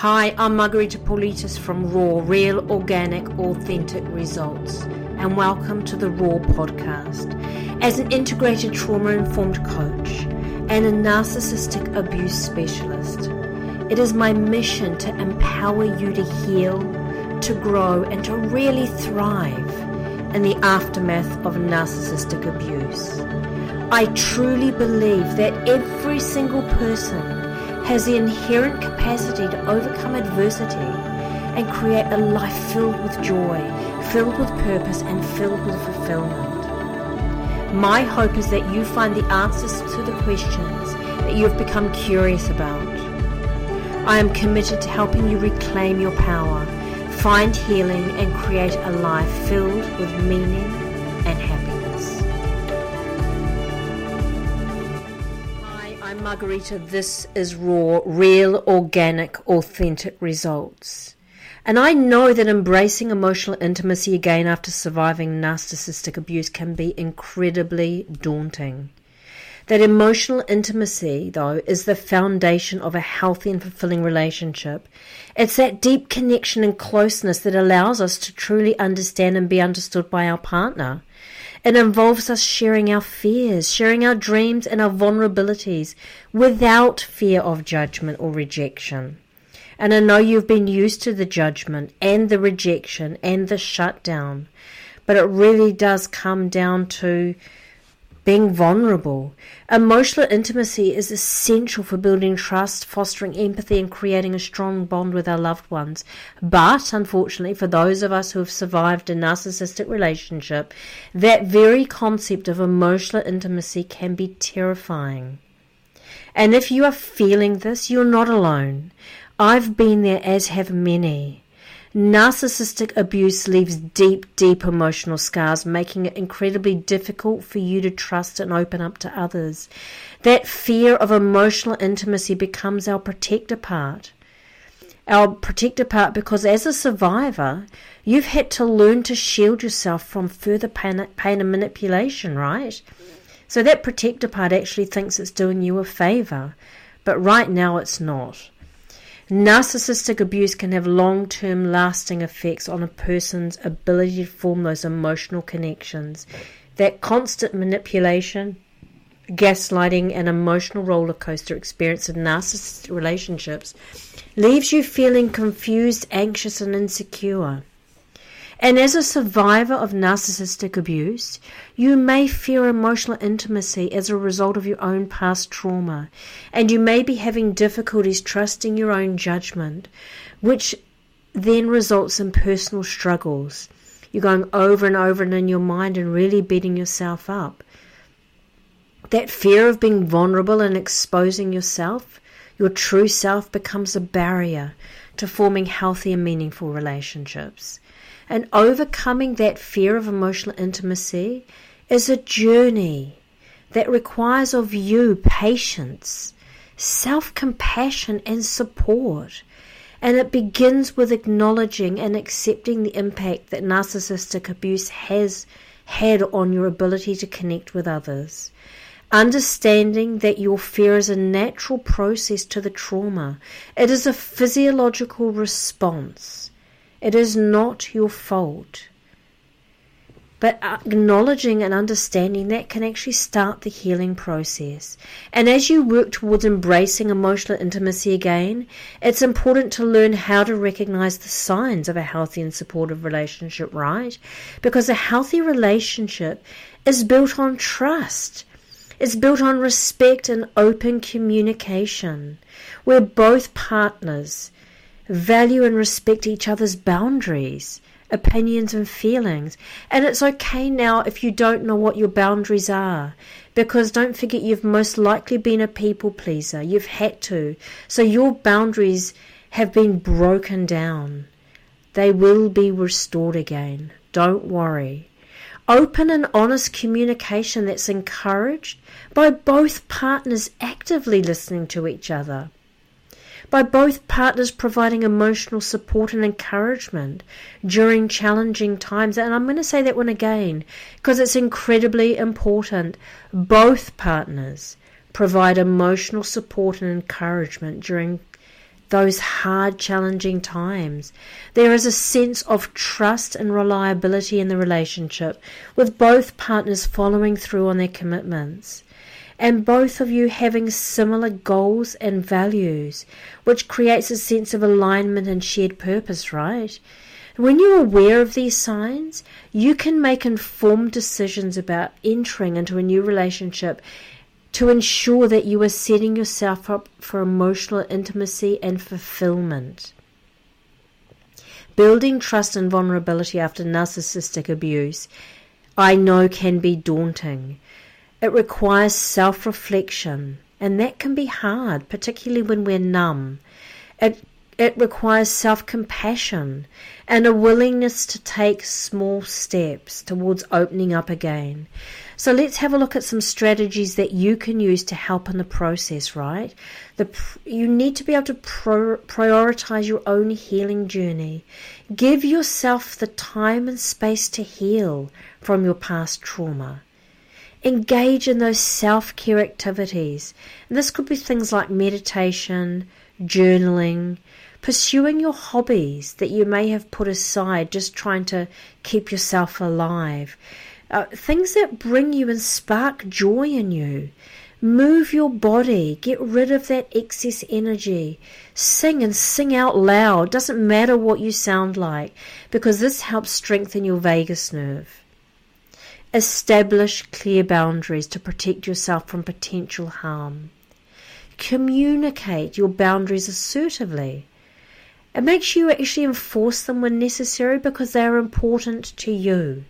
Hi, I'm Margarita Paulitis from Raw, Real, Organic, Authentic Results, and welcome to the Raw podcast. As an integrated trauma informed coach and a narcissistic abuse specialist, it is my mission to empower you to heal, to grow, and to really thrive in the aftermath of narcissistic abuse. I truly believe that every single person has the inherent capacity to overcome adversity and create a life filled with joy, filled with purpose, and filled with fulfillment. My hope is that you find the answers to the questions that you have become curious about. I am committed to helping you reclaim your power, find healing, and create a life filled with meaning and happiness. Margarita. This is raw, real, organic, authentic results. And I know that embracing emotional intimacy again after surviving narcissistic abuse can be incredibly daunting. That emotional intimacy, though, is the foundation of a healthy and fulfilling relationship. It's that deep connection and closeness that allows us to truly understand and be understood by our partner. It involves us sharing our fears, sharing our dreams and our vulnerabilities without fear of judgment or rejection. And I know you've been used to the judgment and the rejection and the shutdown, but it really does come down to being vulnerable. Emotional intimacy is essential for building trust, fostering empathy, and creating a strong bond with our loved ones. But unfortunately, for those of us who have survived a narcissistic relationship, that very concept of emotional intimacy can be terrifying. And if you are feeling this, you're not alone. I've been there, as have many. Narcissistic abuse leaves deep, deep emotional scars, making it incredibly difficult for you to trust and open up to others. That fear of emotional intimacy becomes our protector part. Our protector part because as a survivor, you've had to learn to shield yourself from further pain, pain and manipulation, right? So that protector part actually thinks it's doing you a favor, but right now it's not. Narcissistic abuse can have long term lasting effects on a person's ability to form those emotional connections. That constant manipulation, gaslighting, and emotional roller coaster experience of narcissistic relationships leaves you feeling confused, anxious, and insecure. And as a survivor of narcissistic abuse, you may fear emotional intimacy as a result of your own past trauma, and you may be having difficulties trusting your own judgment, which then results in personal struggles. You're going over and over and in your mind and really beating yourself up. That fear of being vulnerable and exposing yourself, your true self, becomes a barrier to forming healthy and meaningful relationships. And overcoming that fear of emotional intimacy is a journey that requires of you patience, self compassion, and support. And it begins with acknowledging and accepting the impact that narcissistic abuse has had on your ability to connect with others. Understanding that your fear is a natural process to the trauma, it is a physiological response it is not your fault. But acknowledging and understanding that can actually start the healing process. And as you work towards embracing emotional intimacy again, it's important to learn how to recognize the signs of a healthy and supportive relationship, right? Because a healthy relationship is built on trust. It's built on respect and open communication, where both partners value and respect each other's boundaries, opinions, and feelings. And it's okay now if you don't know what your boundaries are, because don't forget you've most likely been a people pleaser. You've had to. So your boundaries have been broken down. They will be restored again. Don't worry. Open and honest communication that's encouraged by both partners actively listening to each other by both partners providing emotional support and encouragement during challenging times. And I'm going to say that one again because it's incredibly important. Both partners provide emotional support and encouragement during those hard, challenging times. There is a sense of trust and reliability in the relationship, with both partners following through on their commitments, and both of you having similar goals and values, which creates a sense of alignment and shared purpose, right? When you're aware of these signs, you can make informed decisions about entering into a new relationship to ensure that you are setting yourself up for emotional intimacy and fulfillment. Building trust and vulnerability after narcissistic abuse, I know can be daunting. It requires self reflection, and that can be hard, particularly when we're numb. It it requires self compassion and a willingness to take small steps towards opening up again. So let's have a look at some strategies that you can use to help in the process, right? The, you need to be able to pro, prioritize your own healing journey. Give yourself the time and space to heal from your past trauma. Engage in those self care activities. And this could be things like meditation, journaling, pursuing your hobbies that you may have put aside, just trying to keep yourself alive. Uh, things that bring you and spark joy in you. Move your body, get rid of that excess energy. Sing and sing out loud. Doesn't matter what you sound like, because this helps strengthen your vagus nerve. Establish clear boundaries to protect yourself from potential harm. Communicate your boundaries assertively. It makes you actually enforce them when necessary because they are important to you.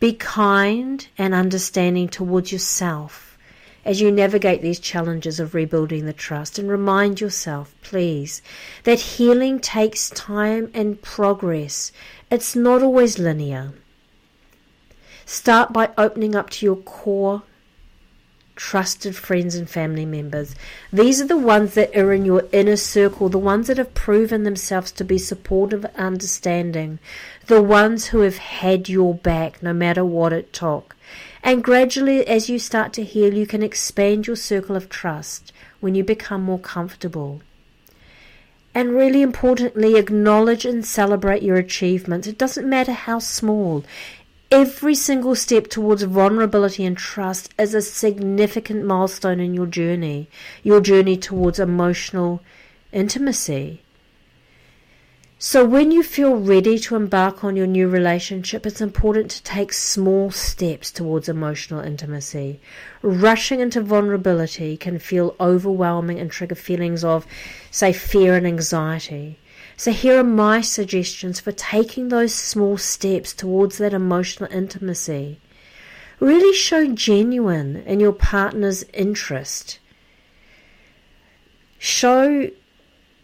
Be kind and understanding towards yourself as you navigate these challenges of rebuilding the trust and remind yourself, please, that healing takes time and progress. It's not always linear. Start by opening up to your core trusted friends and family members. These are the ones that are in your inner circle, the ones that have proven themselves to be supportive and understanding, the ones who have had your back no matter what it took. And gradually, as you start to heal, you can expand your circle of trust when you become more comfortable. And really importantly, acknowledge and celebrate your achievements. It doesn't matter how small. Every single step towards vulnerability and trust is a significant milestone in your journey, your journey towards emotional intimacy. So, when you feel ready to embark on your new relationship, it's important to take small steps towards emotional intimacy. Rushing into vulnerability can feel overwhelming and trigger feelings of, say, fear and anxiety. So, here are my suggestions for taking those small steps towards that emotional intimacy. Really show genuine in your partner's interest. Show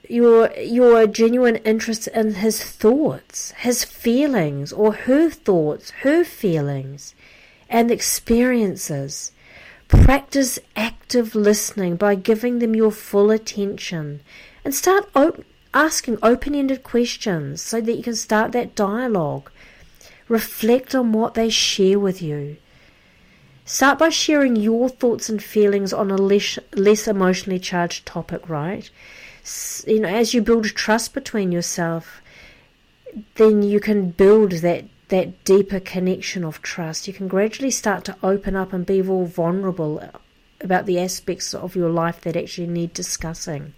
your your genuine interest in his thoughts, his feelings, or her thoughts, her feelings, and experiences. Practice active listening by giving them your full attention and start op- asking open ended questions so that you can start that dialogue. Reflect on what they share with you. Start by sharing your thoughts and feelings on a less, less emotionally charged topic, right? You know, as you build trust between yourself, then you can build that that deeper connection of trust. You can gradually start to open up and be more vulnerable about the aspects of your life that actually need discussing.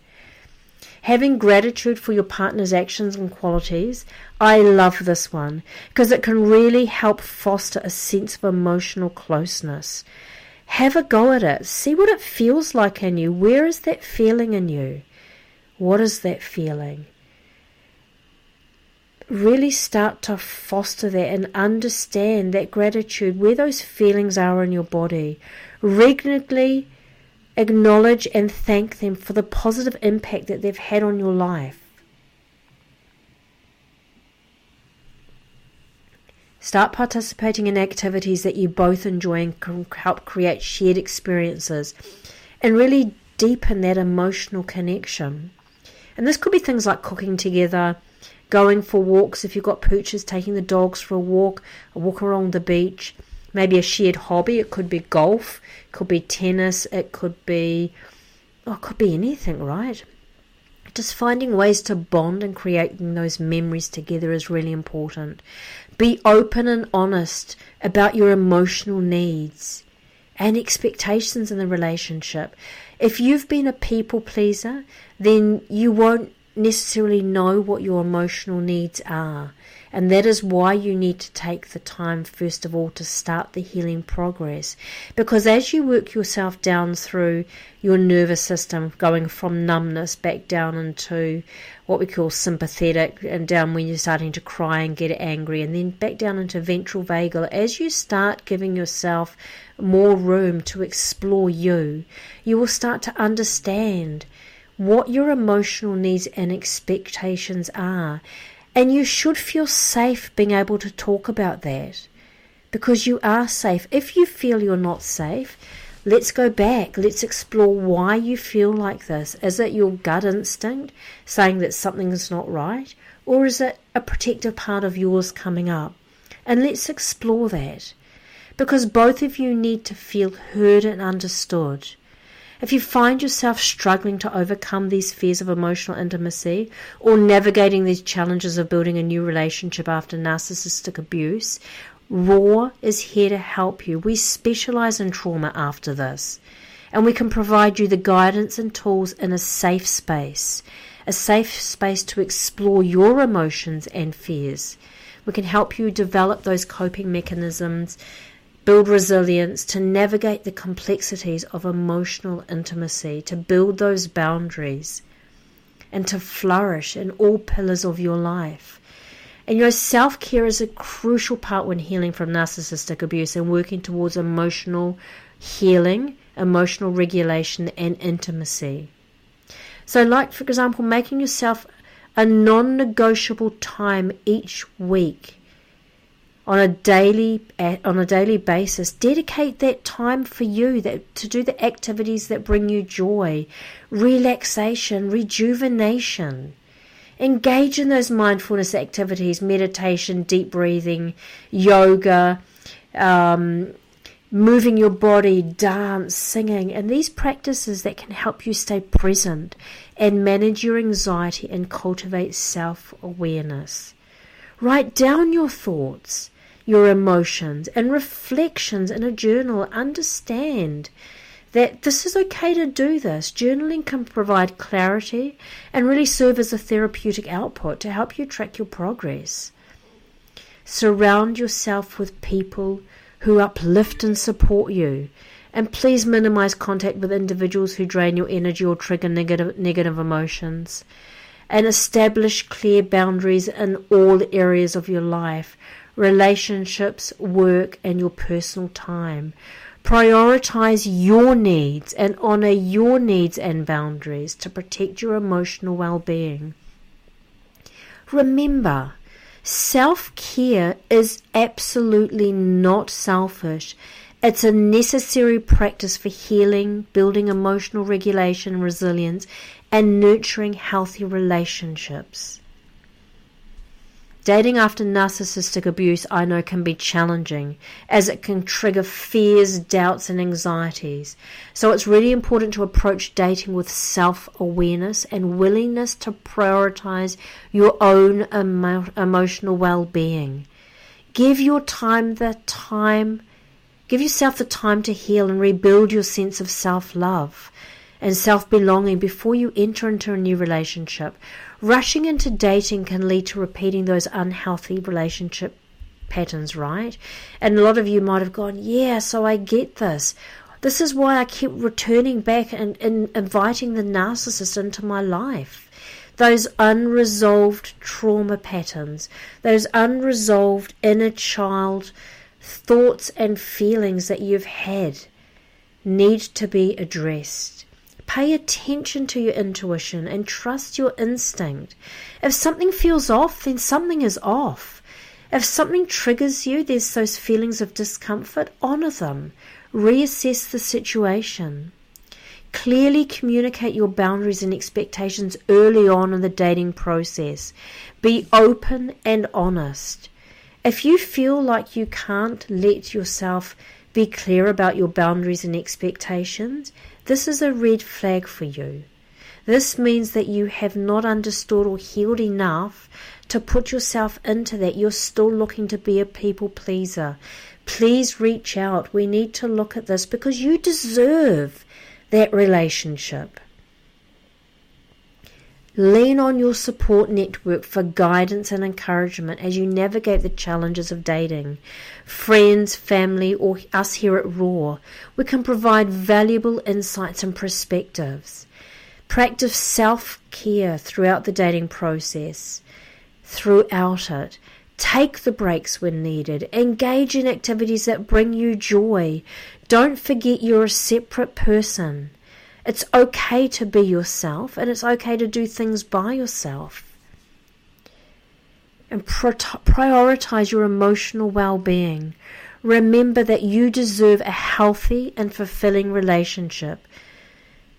Having gratitude for your partner's actions and qualities. I love this one because it can really help foster a sense of emotional closeness. Have a go at it. See what it feels like in you. Where is that feeling in you? What is that feeling? Really start to foster that and understand that gratitude, where those feelings are in your body. Regularly acknowledge and thank them for the positive impact that they've had on your life. Start participating in activities that you both enjoy and can help create shared experiences and really deepen that emotional connection. And this could be things like cooking together, going for walks if you've got pooches, taking the dogs for a walk, a walk along the beach, maybe a shared hobby. It could be golf, it could be tennis, it could be, oh, it could be anything, right? just finding ways to bond and creating those memories together is really important. Be open and honest about your emotional needs and expectations in the relationship. If you've been a people pleaser, then you won't necessarily know what your emotional needs are. And that is why you need to take the time, first of all, to start the healing progress. Because as you work yourself down through your nervous system, going from numbness back down into what we call sympathetic, and down when you're starting to cry and get angry, and then back down into ventral vagal, as you start giving yourself more room to explore you, you will start to understand what your emotional needs and expectations are. And you should feel safe being able to talk about that because you are safe. If you feel you're not safe, let's go back. Let's explore why you feel like this. Is it your gut instinct saying that something is not right? Or is it a protective part of yours coming up? And let's explore that because both of you need to feel heard and understood. If you find yourself struggling to overcome these fears of emotional intimacy or navigating these challenges of building a new relationship after narcissistic abuse, Raw is here to help you. We specialize in trauma after this, and we can provide you the guidance and tools in a safe space, a safe space to explore your emotions and fears. We can help you develop those coping mechanisms build resilience, to navigate the complexities of emotional intimacy, to build those boundaries, and to flourish in all pillars of your life. And your self care is a crucial part when healing from narcissistic abuse and working towards emotional healing, emotional regulation, and intimacy. So, like for example, making yourself a non negotiable time each week on a daily on a daily basis dedicate that time for you that to do the activities that bring you joy relaxation rejuvenation. Engage in those mindfulness activities meditation deep breathing yoga um, moving your body dance singing and these practices that can help you stay present and manage your anxiety and cultivate self-awareness. Write down your thoughts your emotions and reflections in a journal. Understand that this is okay to do this. Journaling can provide clarity and really serve as a therapeutic output to help you track your progress. Surround yourself with people who uplift and support you. And please minimize contact with individuals who drain your energy or trigger negative, negative emotions. And establish clear boundaries in all areas of your life relationships, work, and your personal time. Prioritize your needs and honor your needs and boundaries to protect your emotional well being. Remember, self care is absolutely not selfish. It's a necessary practice for healing, building emotional regulation, resilience, and nurturing healthy relationships. Dating after narcissistic abuse, I know, can be challenging as it can trigger fears, doubts, and anxieties. So it's really important to approach dating with self awareness and willingness to prioritize your own emo- emotional well being. Give your time the time, give yourself the time to heal and rebuild your sense of self love and self belonging before you enter into a new relationship. Rushing into dating can lead to repeating those unhealthy relationship patterns, right? And a lot of you might have gone, Yeah, so I get this. This is why I keep returning back and, and inviting the narcissist into my life. Those unresolved trauma patterns, those unresolved inner child thoughts and feelings that you've had need to be addressed. Pay attention to your intuition and trust your instinct. If something feels off, then something is off. If something triggers you, there's those feelings of discomfort, honor them. Reassess the situation. Clearly communicate your boundaries and expectations early on in the dating process. Be open and honest. If you feel like you can't let yourself be clear about your boundaries and expectations, this is a red flag for you. This means that you have not understood or healed enough to put yourself into that. You're still looking to be a people pleaser. Please reach out. We need to look at this because you deserve that relationship. Lean on your support network for guidance and encouragement as you navigate the challenges of dating. Friends, family, or us here at Raw, we can provide valuable insights and perspectives. Practice self care throughout the dating process, throughout it. Take the breaks when needed. Engage in activities that bring you joy. Don't forget you're a separate person. It's okay to be yourself and it's okay to do things by yourself. And prioritize your emotional well being. Remember that you deserve a healthy and fulfilling relationship.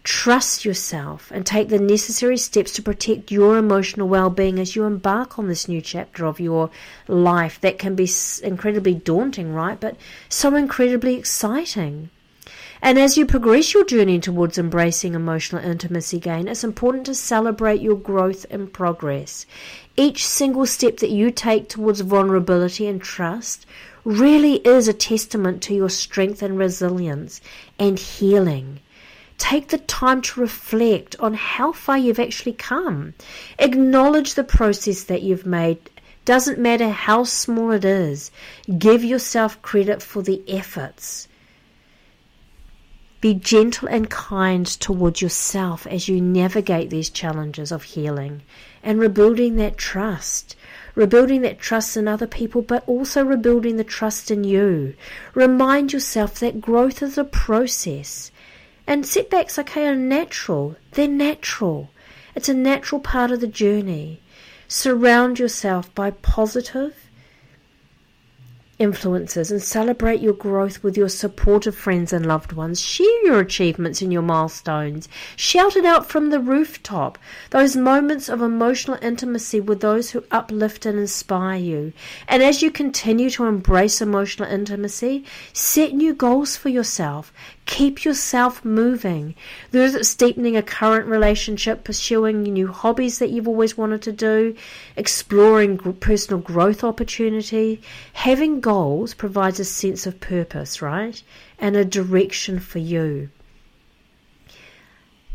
Trust yourself and take the necessary steps to protect your emotional well being as you embark on this new chapter of your life that can be incredibly daunting, right? But so incredibly exciting. And as you progress your journey towards embracing emotional intimacy again, it's important to celebrate your growth and progress. Each single step that you take towards vulnerability and trust really is a testament to your strength and resilience and healing. Take the time to reflect on how far you've actually come. Acknowledge the process that you've made. Doesn't matter how small it is. Give yourself credit for the efforts. Be gentle and kind towards yourself as you navigate these challenges of healing and rebuilding that trust. Rebuilding that trust in other people, but also rebuilding the trust in you. Remind yourself that growth is a process. And setbacks, okay, are natural. They're natural. It's a natural part of the journey. Surround yourself by positive, influences and celebrate your growth with your supportive friends and loved ones. Share your achievements and your milestones. Shout it out from the rooftop. Those moments of emotional intimacy with those who uplift and inspire you. And as you continue to embrace emotional intimacy, set new goals for yourself. Keep yourself moving. Whether it's deepening a current relationship, pursuing new hobbies that you've always wanted to do, exploring personal growth opportunity, having goals provides a sense of purpose, right? And a direction for you.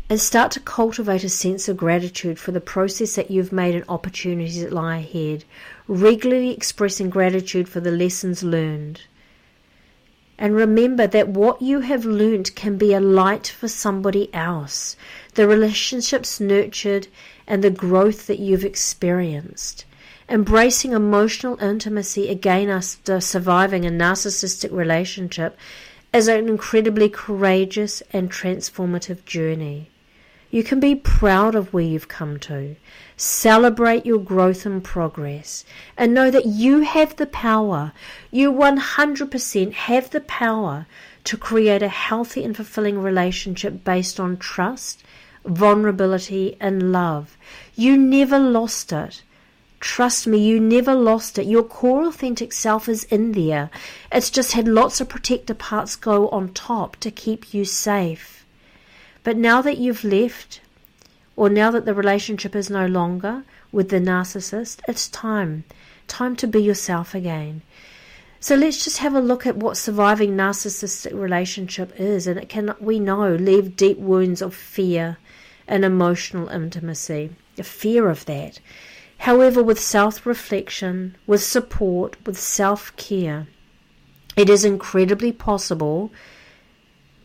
And start to cultivate a sense of gratitude for the process that you've made and opportunities that lie ahead. Regularly expressing gratitude for the lessons learned and remember that what you have learned can be a light for somebody else. The relationships nurtured and the growth that you've experienced. Embracing emotional intimacy again after surviving a narcissistic relationship is an incredibly courageous and transformative journey. You can be proud of where you've come to. Celebrate your growth and progress and know that you have the power. You 100% have the power to create a healthy and fulfilling relationship based on trust, vulnerability, and love. You never lost it. Trust me, you never lost it. Your core authentic self is in there. It's just had lots of protector parts go on top to keep you safe. But now that you've left, or now that the relationship is no longer with the narcissist, it's time. Time to be yourself again. So let's just have a look at what surviving narcissistic relationship is, and it can, we know, leave deep wounds of fear and emotional intimacy, a fear of that. However, with self reflection, with support, with self care, it is incredibly possible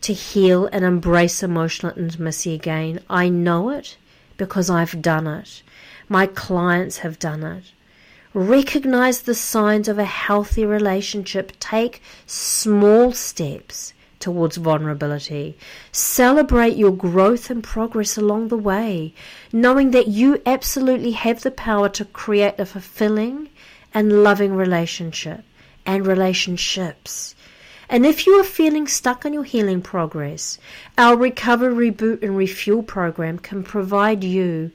to heal and embrace emotional intimacy again. I know it because I've done it. My clients have done it. Recognize the signs of a healthy relationship. Take small steps towards vulnerability. Celebrate your growth and progress along the way, knowing that you absolutely have the power to create a fulfilling and loving relationship and relationships. And if you are feeling stuck on your healing progress, our Recover, Reboot, and Refuel program can provide you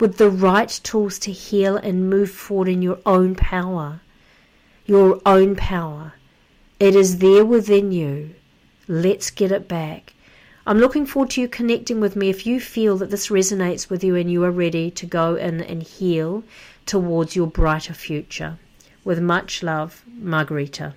with the right tools to heal and move forward in your own power. Your own power. It is there within you. Let's get it back. I'm looking forward to you connecting with me if you feel that this resonates with you and you are ready to go in and heal towards your brighter future. With much love, Margarita.